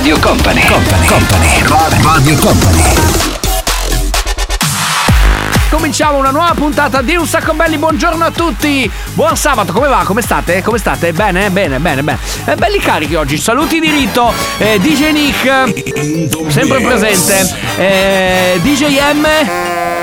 Radio Company. Company. Company. Radio Company. Cominciamo una nuova puntata di Un sacco belli, buongiorno a tutti! Buon sabato, come va? Come state? Come state? Bene, bene, bene, bene. Eh, belli carichi oggi, saluti di rito, eh, DJ Nick, sempre presente, eh, DJ M,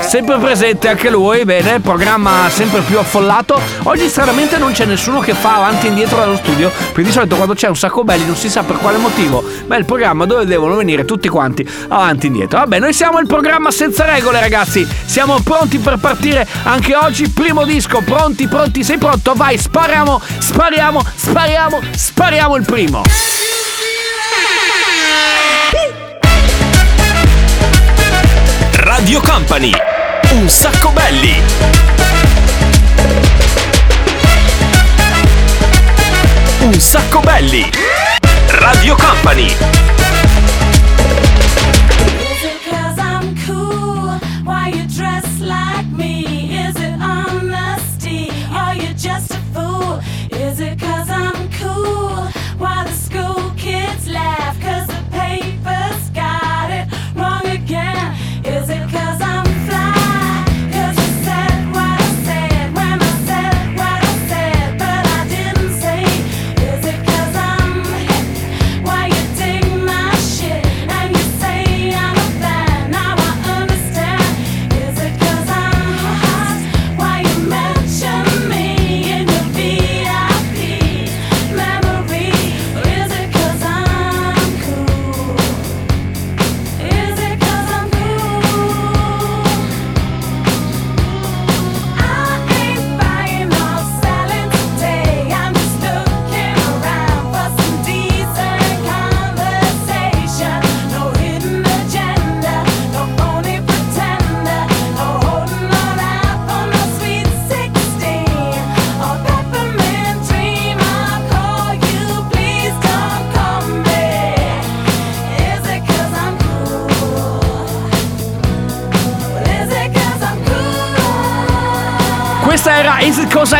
sempre presente anche lui, bene, programma sempre più affollato. Oggi stranamente non c'è nessuno che fa avanti e indietro dallo studio, perché di solito quando c'è un sacco belli non si sa per quale motivo, ma è il programma dove devono venire tutti quanti avanti e indietro. Vabbè, noi siamo il programma senza regole ragazzi, siamo pronti per partire anche oggi, primo disco, pronti, pronti, sei pronto? Vai, spariamo, spariamo, spariamo, spariamo il primo. Radio Company. Un sacco belli. Un sacco belli. Radio Company.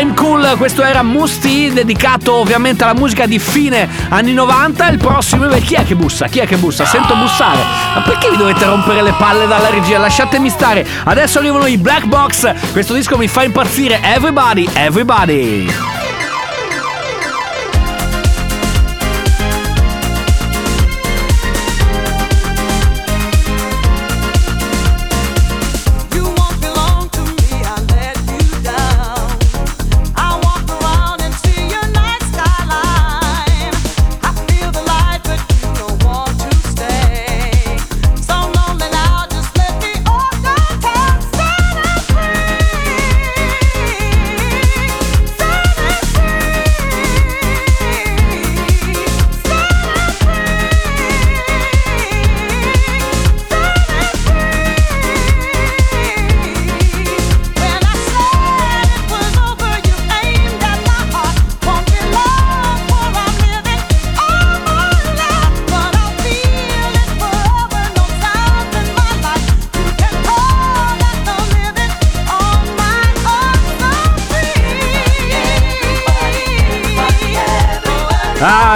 I'm Cool, questo era Musti, dedicato ovviamente alla musica di fine anni 90. Il prossimo, beh, chi è che bussa? Chi è che bussa? Sento bussare. Ma perché vi dovete rompere le palle dalla regia? Lasciatemi stare. Adesso arrivano i Black Box. Questo disco mi fa impazzire. Everybody, everybody.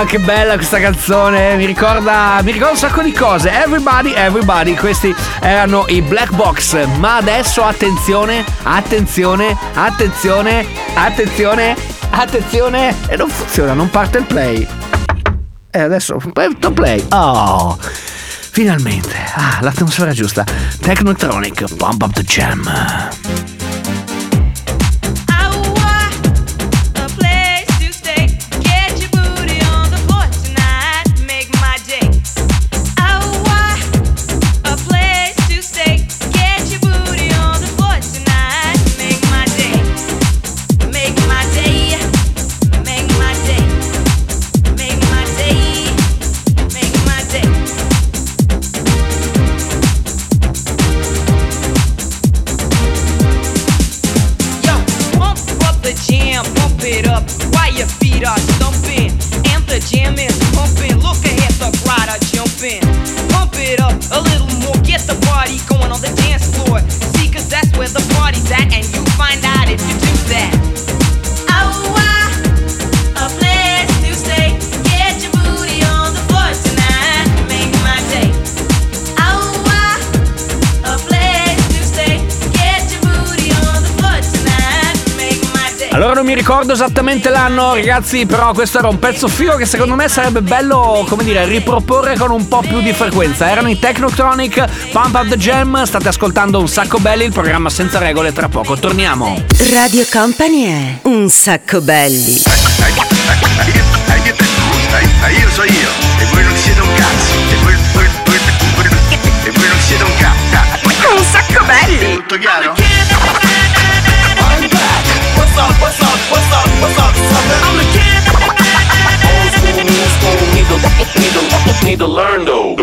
Che bella questa canzone! Mi ricorda, mi ricorda un sacco di cose. Everybody, everybody. Questi erano i Black Box. Ma adesso attenzione, attenzione, attenzione, attenzione, attenzione. E non funziona, non parte il play. E adesso aperto play. Oh. Finalmente. Ah, l'atmosfera giusta. Technotronic, pump up the jam. Ora non mi ricordo esattamente l'anno, ragazzi, però questo era un pezzo figo che secondo me sarebbe bello, come dire, riproporre con un po' più di frequenza. Erano i Technotronic, Pump Up the Jam, state ascoltando un sacco belli, il programma senza regole, tra poco torniamo. Radio Company è un sacco belli. io so io e voi non siete un cazzo e voi, voi, voi, voi- e voi non siete un cazzo Un sacco belli! tutto chiaro? What's up, what's up, what's up, what's up, son? I'm the kid. Old school, new school, need to, need to, need to learn though.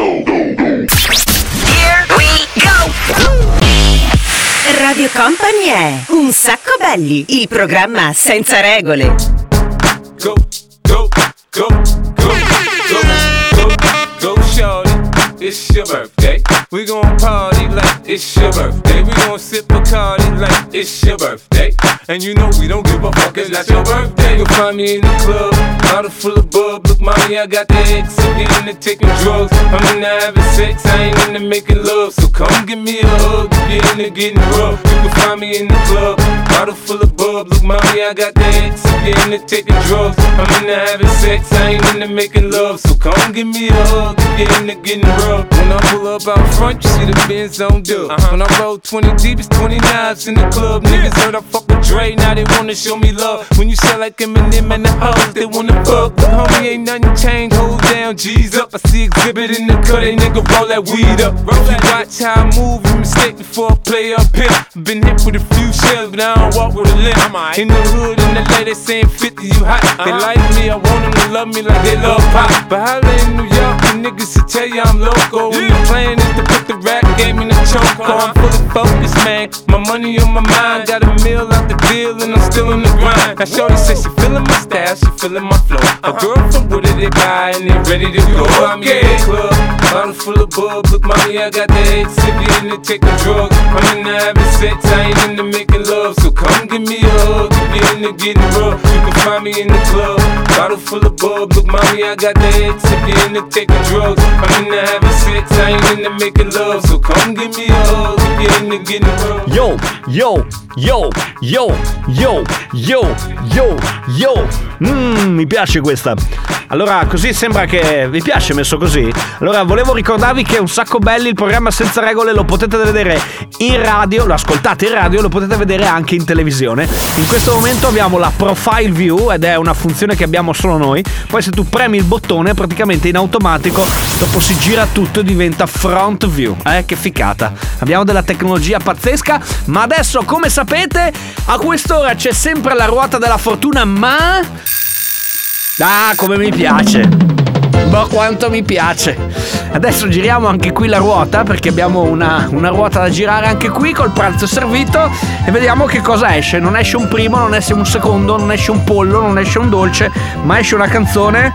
Radio Company è un sacco belli, il programma senza regole. go, go, go, go, go, go, go, shorty. It's your birthday. We gon' party like it's your birthday. We gon' sip Bacardi like it's your birthday. And you know we don't give a fuck, it's not your birthday. You'll find me in the club, bottle full of bub. Look, mommy, I got the X. I'm into taking drugs. I'm into having sex, I ain't into making love. So come give me a hug if you're into getting rough. You can find me in the club, bottle full of bub. Look, mommy, I got the X. I'm into taking drugs. I'm into having sex, I ain't into making love. So come give me a hug if you're into getting rough. When I pull up out front, you see the Benz on dub. Uh-huh. When I roll 20 deep, it's 20 knives in the club. Niggas heard I fuck with Dre, now they wanna show me love. When you sell like Eminem and the hoes, they wanna fuck. But homie, ain't nothing changed. Hold down, G's up. I see exhibit in the cut, they nigga roll that weed up. Roll that watch how I move, you mistake before I play up here. Been hit with a few shells, but I don't walk with a limp. In the hood, in the lady saying 50, you hot. They uh-huh. like me, I want them to love me like they love pop. But holla in New York, the niggas to tell you I'm local. And the plan is to put the rap game in the choke. I'm fully focused, man. My money on my mind, got a meal out the deal, and I'm still in the grind. Now, Shorty says she feeling my style, she feeling my flow. A girl from Wooded, they buy, and they ready to go. I'm in the club, bottle full of bub. Look, mommy, I got the X. If you into taking drugs, I'm in the having sex, I ain't into making love. So come give me a hug if you're into getting rough. You can find me in the club, bottle full of bub. Look, mommy, I got the X. If you into taking drugs, I'm into having sex, I ain't into making love. So come give me a hug if you into getting. Yo, yo, yo, yo, yo, yo, yo, yo. Mmm, mi piace questa. Allora, così sembra che vi piace messo così. Allora, volevo ricordarvi che è un sacco belli il programma senza regole lo potete vedere in radio, lo ascoltate in radio, lo potete vedere anche in televisione. In questo momento abbiamo la profile view ed è una funzione che abbiamo solo noi. Poi se tu premi il bottone, praticamente in automatico dopo si gira tutto e diventa front view. Eh, che ficata. Abbiamo della tecnologia pazzesca, ma adesso, come sapete, a quest'ora c'è sempre la ruota della fortuna, ma Ah, come mi piace. Ma quanto mi piace. Adesso giriamo anche qui la ruota perché abbiamo una, una ruota da girare anche qui col pranzo servito e vediamo che cosa esce. Non esce un primo, non esce un secondo, non esce un pollo, non esce un dolce, ma esce una canzone.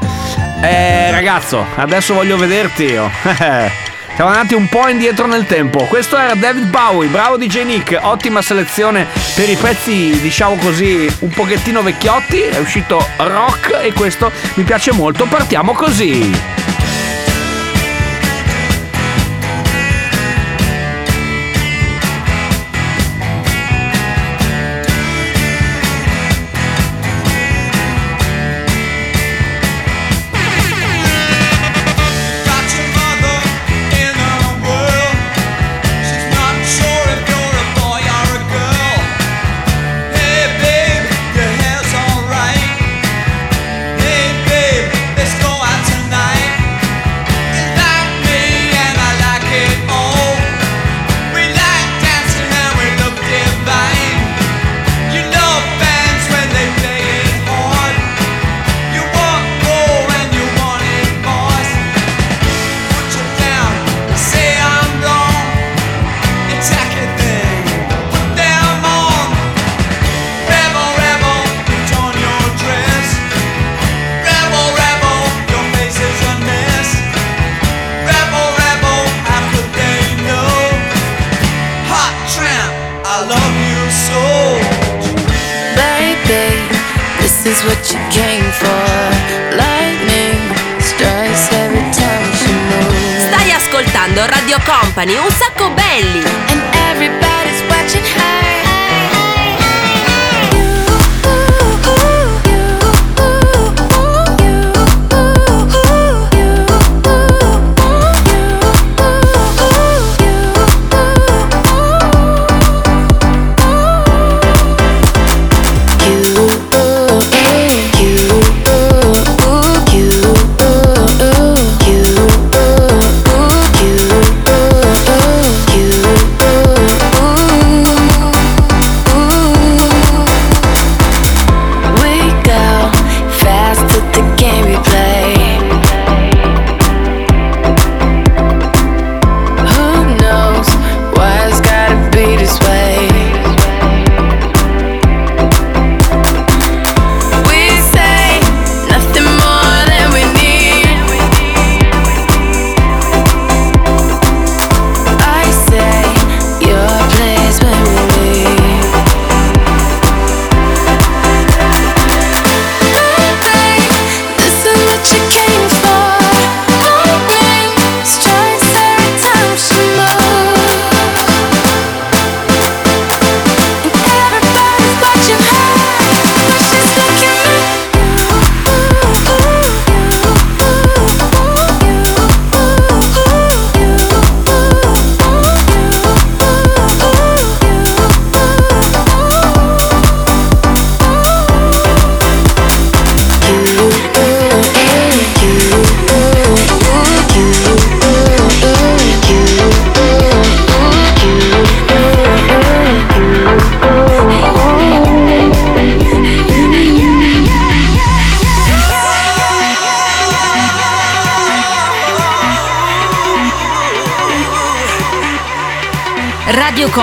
Eh, ragazzo, adesso voglio vederti io. Siamo andati un po' indietro nel tempo. Questo era David Bowie, bravo DJ Nick, ottima selezione per i pezzi, diciamo così, un pochettino vecchiotti. È uscito rock e questo mi piace molto. Partiamo così. What you came for. Lightning strikes every time she moves. Stai ascoltando Radio Company, un sacco belli. And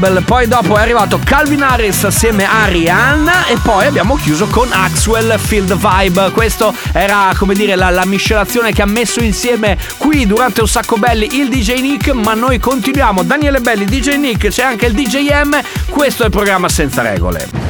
Rebel poi dopo è arrivato Calvin Harris assieme a Rihanna e poi abbiamo chiuso con Axwell Field Vibe. Questo era come dire la, la miscelazione che ha messo insieme qui durante un sacco belli il DJ Nick, ma noi continuiamo. Daniele Belli, DJ Nick, c'è anche il DJ M, questo è il programma senza regole.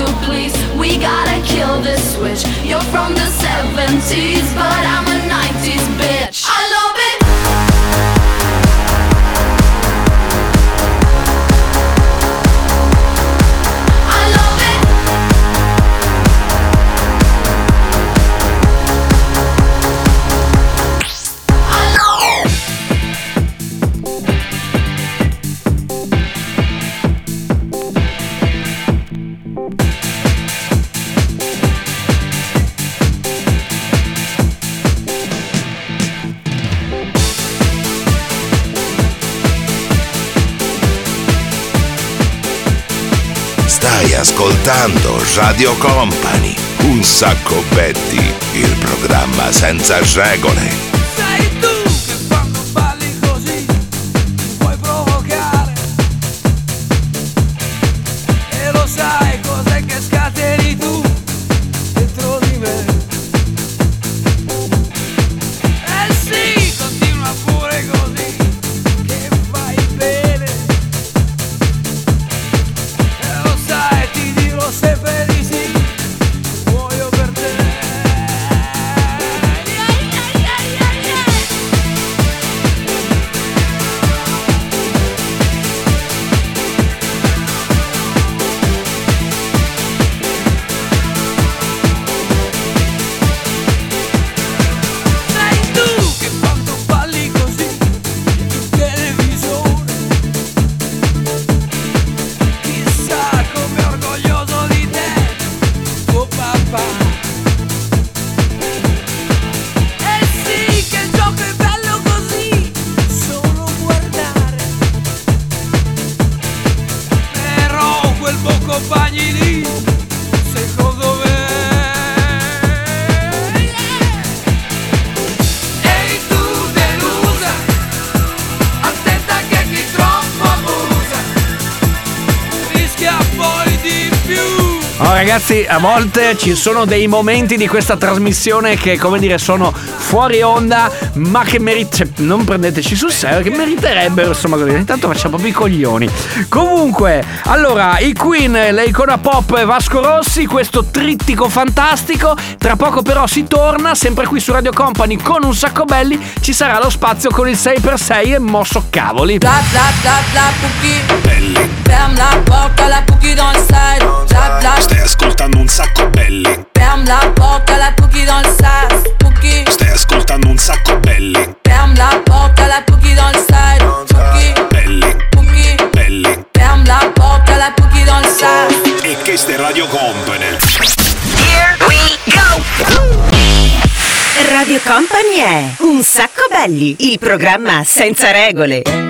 To please. We gotta kill this switch. You're from the 70s, but I'm a 90s bitch. Radio Company, un sacco belli, il programma senza regole. Ragazzi, a volte ci sono dei momenti di questa trasmissione che, come dire, sono fuori onda, ma che merit- cioè, non prendeteci sul serio, che meriterebbero, insomma, così. Intanto facciamo proprio i coglioni. Comunque, allora, i Queen, l'icona pop e Vasco Rossi, questo trittico fantastico. Tra poco però si torna, sempre qui su Radio Company con un sacco belli, ci sarà lo spazio con il 6x6 e mosso cavoli. Bla bla bla bla Ferme la porte à la Cookie dans le side Bla ascoltando un sacco belli. Ferme la porte la Cookie dans le side Cookie Stai ascoltando un sacco belli. Ferme la porte la Cookie dans le side Cookie Belli, Cookie belli. Ferme la porte la Cookie dans le side E questa è Radio Company. Radio Company è Un sacco belli, il programma senza regole.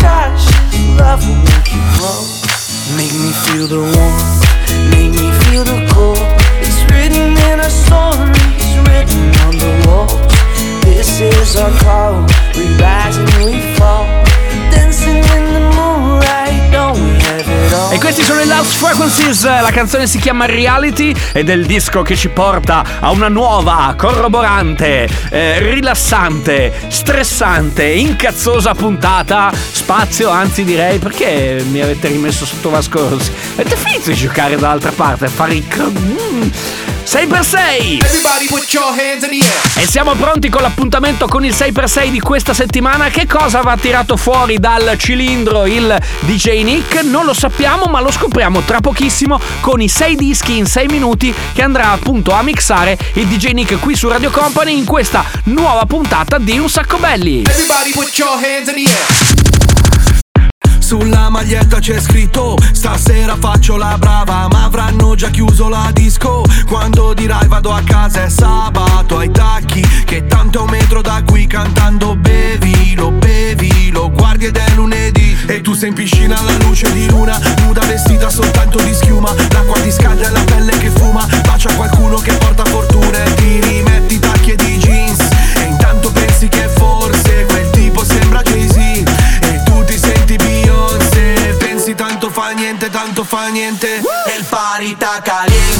Cautious, love will make you grow. Make me feel the warmth, make me feel the cold. It's written in our stories, written on the walls. This is our call, we rise and we fall. Dancing in the E questi sono i Lost Frequencies, la canzone si chiama Reality ed è il disco che ci porta a una nuova, corroborante, eh, rilassante, stressante, incazzosa puntata. Spazio, anzi direi, perché mi avete rimesso sotto Vasco Rossi? Avete finito di giocare dall'altra parte, a fare i... mm. 6x6! Everybody put your hands in the air. E siamo pronti con l'appuntamento con il 6x6 di questa settimana. Che cosa va tirato fuori dal cilindro il DJ Nick? Non lo sappiamo, ma lo scopriamo tra pochissimo con i 6 dischi in 6 minuti che andrà appunto a mixare il DJ Nick qui su Radio Company in questa nuova puntata di Un Sacco Belli. Everybody put your hands in the air. Sulla maglietta c'è scritto Stasera faccio la brava Ma avranno già chiuso la disco. Quando dirai vado a casa è sabato Ai tacchi Che tanto è un metro da qui Cantando bevi, lo bevi Lo guardi ed è lunedì. E tu sei in piscina alla luce di luna Nuda vestita soltanto di schiuma. L'acqua ti scalda e la pelle che fuma Bacia qualcuno che porta niente, tanto fa niente. El está caliente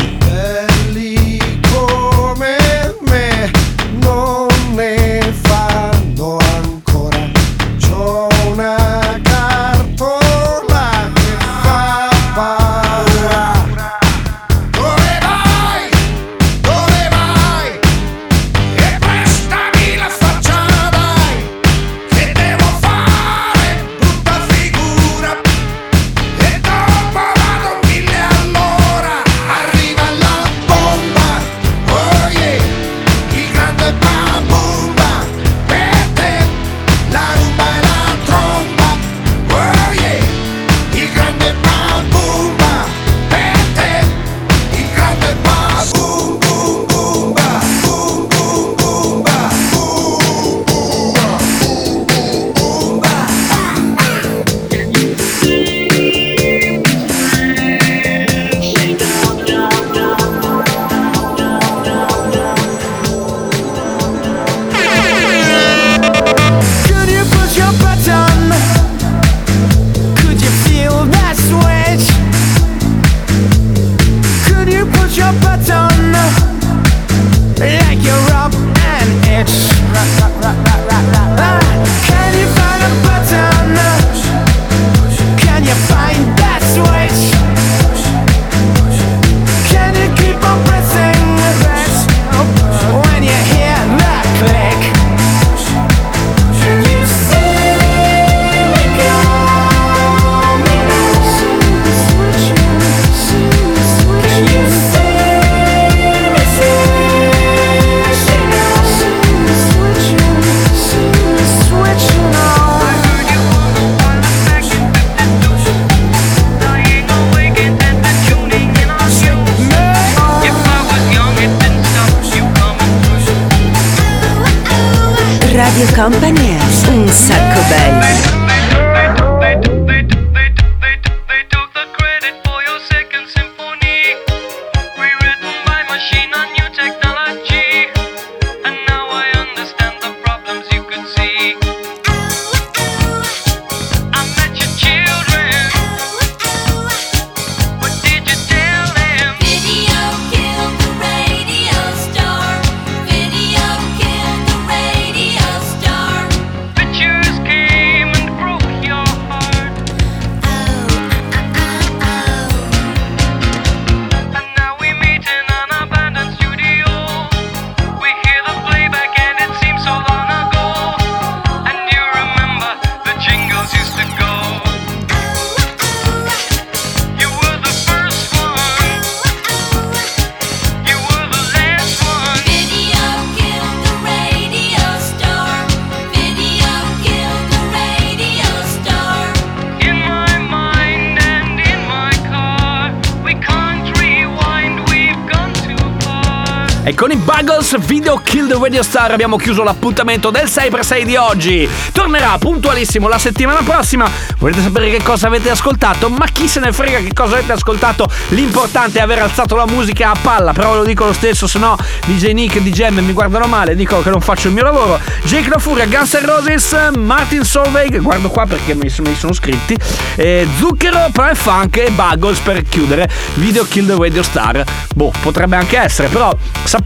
Con i Buggles Video Kill the Radio Star abbiamo chiuso l'appuntamento del 6x6 di oggi. Tornerà puntualissimo la settimana prossima. Volete sapere che cosa avete ascoltato? Ma chi se ne frega che cosa avete ascoltato? L'importante è aver alzato la musica a palla. Però lo dico lo stesso, se no DJ Nick e DJ M mi guardano male, dicono che non faccio il mio lavoro. Jake La Furia, Guns N' Roses, Martin Solveig, guardo qua perché mi sono, scritti. eh, Zucchero, Prime Funk e Buggles per chiudere. Video Kill the Radio Star. Boh, potrebbe anche essere, però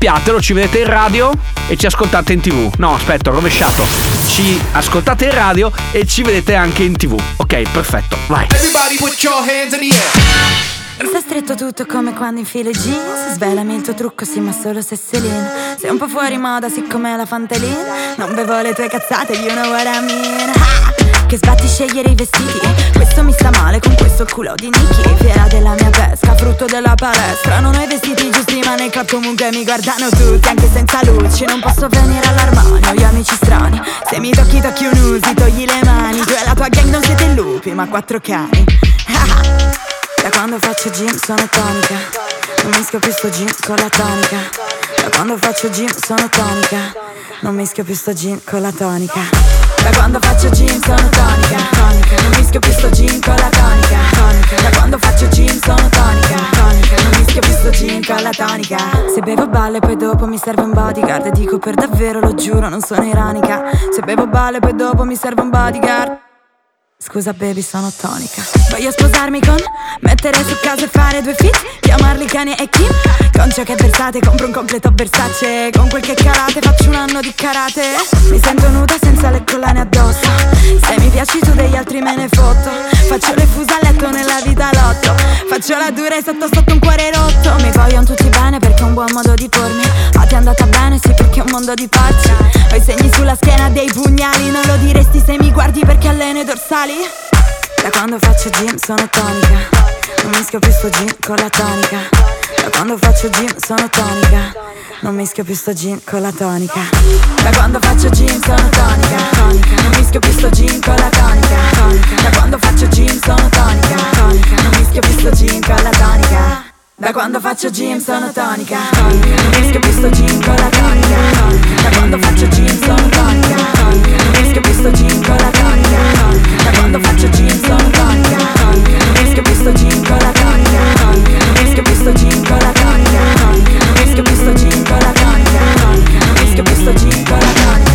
sappiatelo, ci vedete in radio e ci ascoltate in tv. No, aspetta, ho rovesciato. Ci ascoltate in radio e ci vedete anche in tv. Ok, perfetto, vai. Everybody put your hands in the air. Sta stretto tutto come quando infili jeans Svelami il tuo trucco, sì ma solo se sei lean Sei un po' fuori moda, siccome la Fantelin Non bevo le tue cazzate, you know what I mean Ah! Che sbatti scegliere i vestiti Questo mi sta male con questo culo di Nicky. Fiera della mia pesca, frutto della palestra. Non ho i vestiti giusti ma nel club comunque mi guardano tutti Anche senza luci, non posso venire all'armadio Io amici strani, se mi tocchi tocchi un usi Togli le mani, tu e la tua gang non siete lupi ma quattro cani! Da quando faccio gym sono tonica Non mischio più sto gym con la tonica. Da quando faccio gym sono tonica. Non mischio più sto gym con la tonica. Da quando faccio gym sono tonica. Tonica. Non mischio più sto gym con la tonica. Tonica. Da quando faccio gym sono tonica. Tonica. Non mischio più sto gym con la tonica. Se bevo balle poi dopo mi serve un bodyguard. E dico per davvero lo giuro non sono ironica Se bevo balle poi dopo mi serve un bodyguard Scusa baby, sono tonica. Voglio sposarmi con, mettere su casa e fare due fit, chiamarli Kanye e Kim. Con ciò che versate compro un completo Versace, con quel che calate faccio un anno di karate. Mi sento nuda senza le collane addosso. Se mi piaci tu degli altri me ne fotto. Faccio le fusa a letto nella vita lotto. Faccio la dura e sotto sotto un cuore rotto. Mi vogliono tutti bene perché è un buon modo di pormi. Ah, ti è andata bene, sì, perché è un mondo di pazzi. Ho i segni sulla schiena dei pugnali. Non lo diresti se mi guardi perché alleno i dorsali. Da quando faccio gym sono tonica. Non mischio più sto gym con la tonica. Da quando faccio gym sono tonica. Non mischio più sto gin con la tonica. Da quando faccio gym sono tonica. tonica. Non mischio più sto gin con la tonica. tonica. Da quando faccio gym sono tonica. tonica. Non mischio più sto gin con la tonica. Da quando faccio gym sono tonica. Non mischio più sto gin con la tonica. Da quando faccio gym sono tonica. Non mischio più sto gin con la tonica. Da quando faccio gym sono tonica. Non mischio più sto gin con la tonica. Non mischio più sto gin con la tonica. Non mischio più sto gin con la tonica. Non mischio più sto gin con la tonica.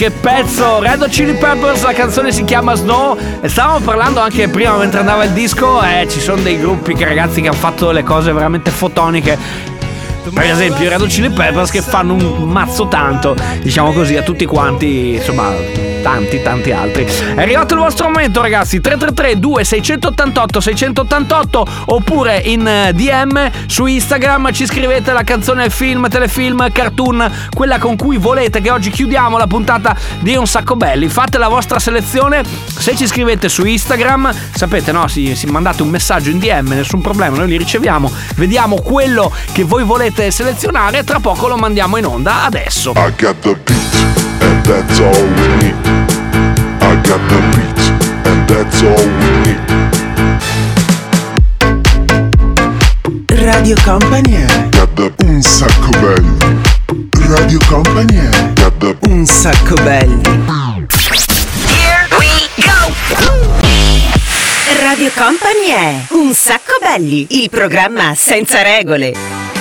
Che pezzo. Red Chili Peppers la canzone si chiama Snow. Stavamo parlando anche prima mentre andava il disco eh, ci sono dei gruppi che ragazzi che hanno fatto le cose veramente fotoniche. Per esempio i Red Chili Peppers che fanno un mazzo tanto diciamo così a tutti quanti insomma tanti tanti altri. È arrivato il vostro momento ragazzi. 333 2688 688 oppure in eh, DM su Instagram ci scrivete la canzone film telefilm cartoon quella con cui volete che oggi chiudiamo la puntata di Un Sacco Belli. Fate la vostra selezione. Se ci scrivete su Instagram sapete no si, si mandate un messaggio in DM nessun problema noi li riceviamo vediamo quello che voi volete selezionare tra poco lo mandiamo in onda adesso. I got the beat, that's all we need. I got the beat, and that's all we need. Radio Company Got the un sacco belli. Radio Company Got the un sacco belli. Here we go! Radio Company è Un sacco belli, il programma senza regole.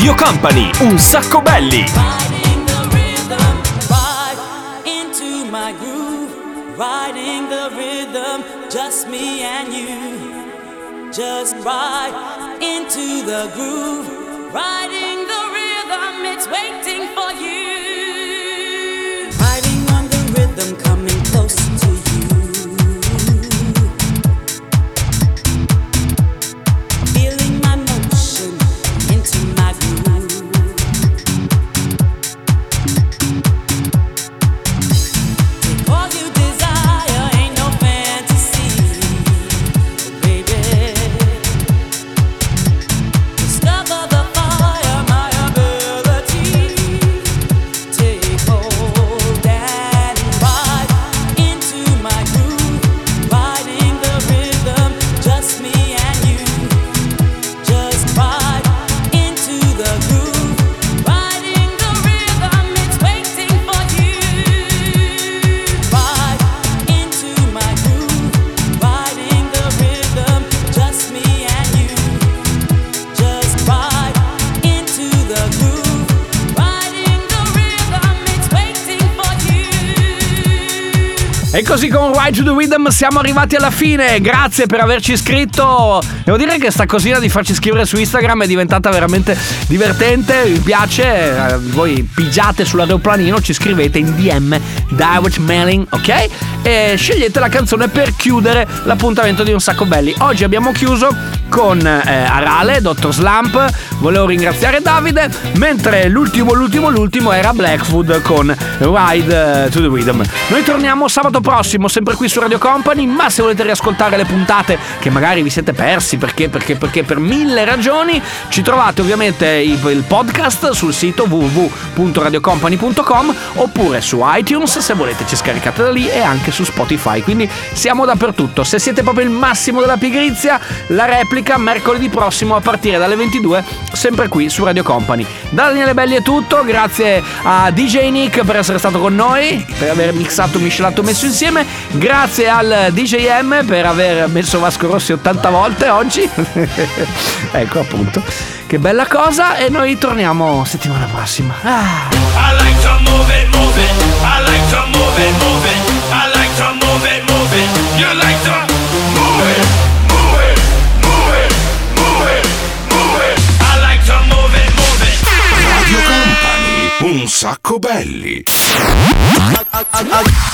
Radio Company, un sacco belli. into my groove, riding the rhythm, just me and you. Just ride into the groove, Rhythm siamo arrivati alla fine. Grazie per averci iscritto. Devo dire che sta cosina di farci scrivere su Instagram è diventata veramente divertente. Mi piace. Eh, Voi pigiate sull'aeroplanino, ci scrivete in DM, direct mailing, ok? E scegliete la canzone per chiudere l'appuntamento di un sacco belli. Oggi abbiamo chiuso con eh, Arale, Dr. Slump. Volevo ringraziare Davide. Mentre l'ultimo, l'ultimo, l'ultimo era Blackfoot con Ride eh, to the Rhythm. Noi torniamo sabato prossimo, sempre qui su Radio Company. Ma se volete riascoltare le puntate che magari vi siete persi perché, perché, perché per mille ragioni, ci trovate ovviamente il, podcast sul sito www.radiocompany.com oppure su iTunes se volete ci scaricate da lì e anche su Spotify. Quindi siamo dappertutto. Se siete proprio il massimo della pigrizia, la replica mercoledì prossimo a partire dalle 22, sempre qui su Radio Company. Da Daniele Belli è tutto, grazie a DJ Nick per essere stato con noi, per aver mixato, miscelato, messo insieme. Grazie al DJM per aver messo Vasco Rossi 80 volte oggi. ecco appunto. Che bella cosa e noi torniamo settimana prossima. Ah. Move it, sacco belli.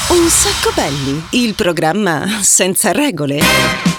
Un sacco belli, il programma senza regole.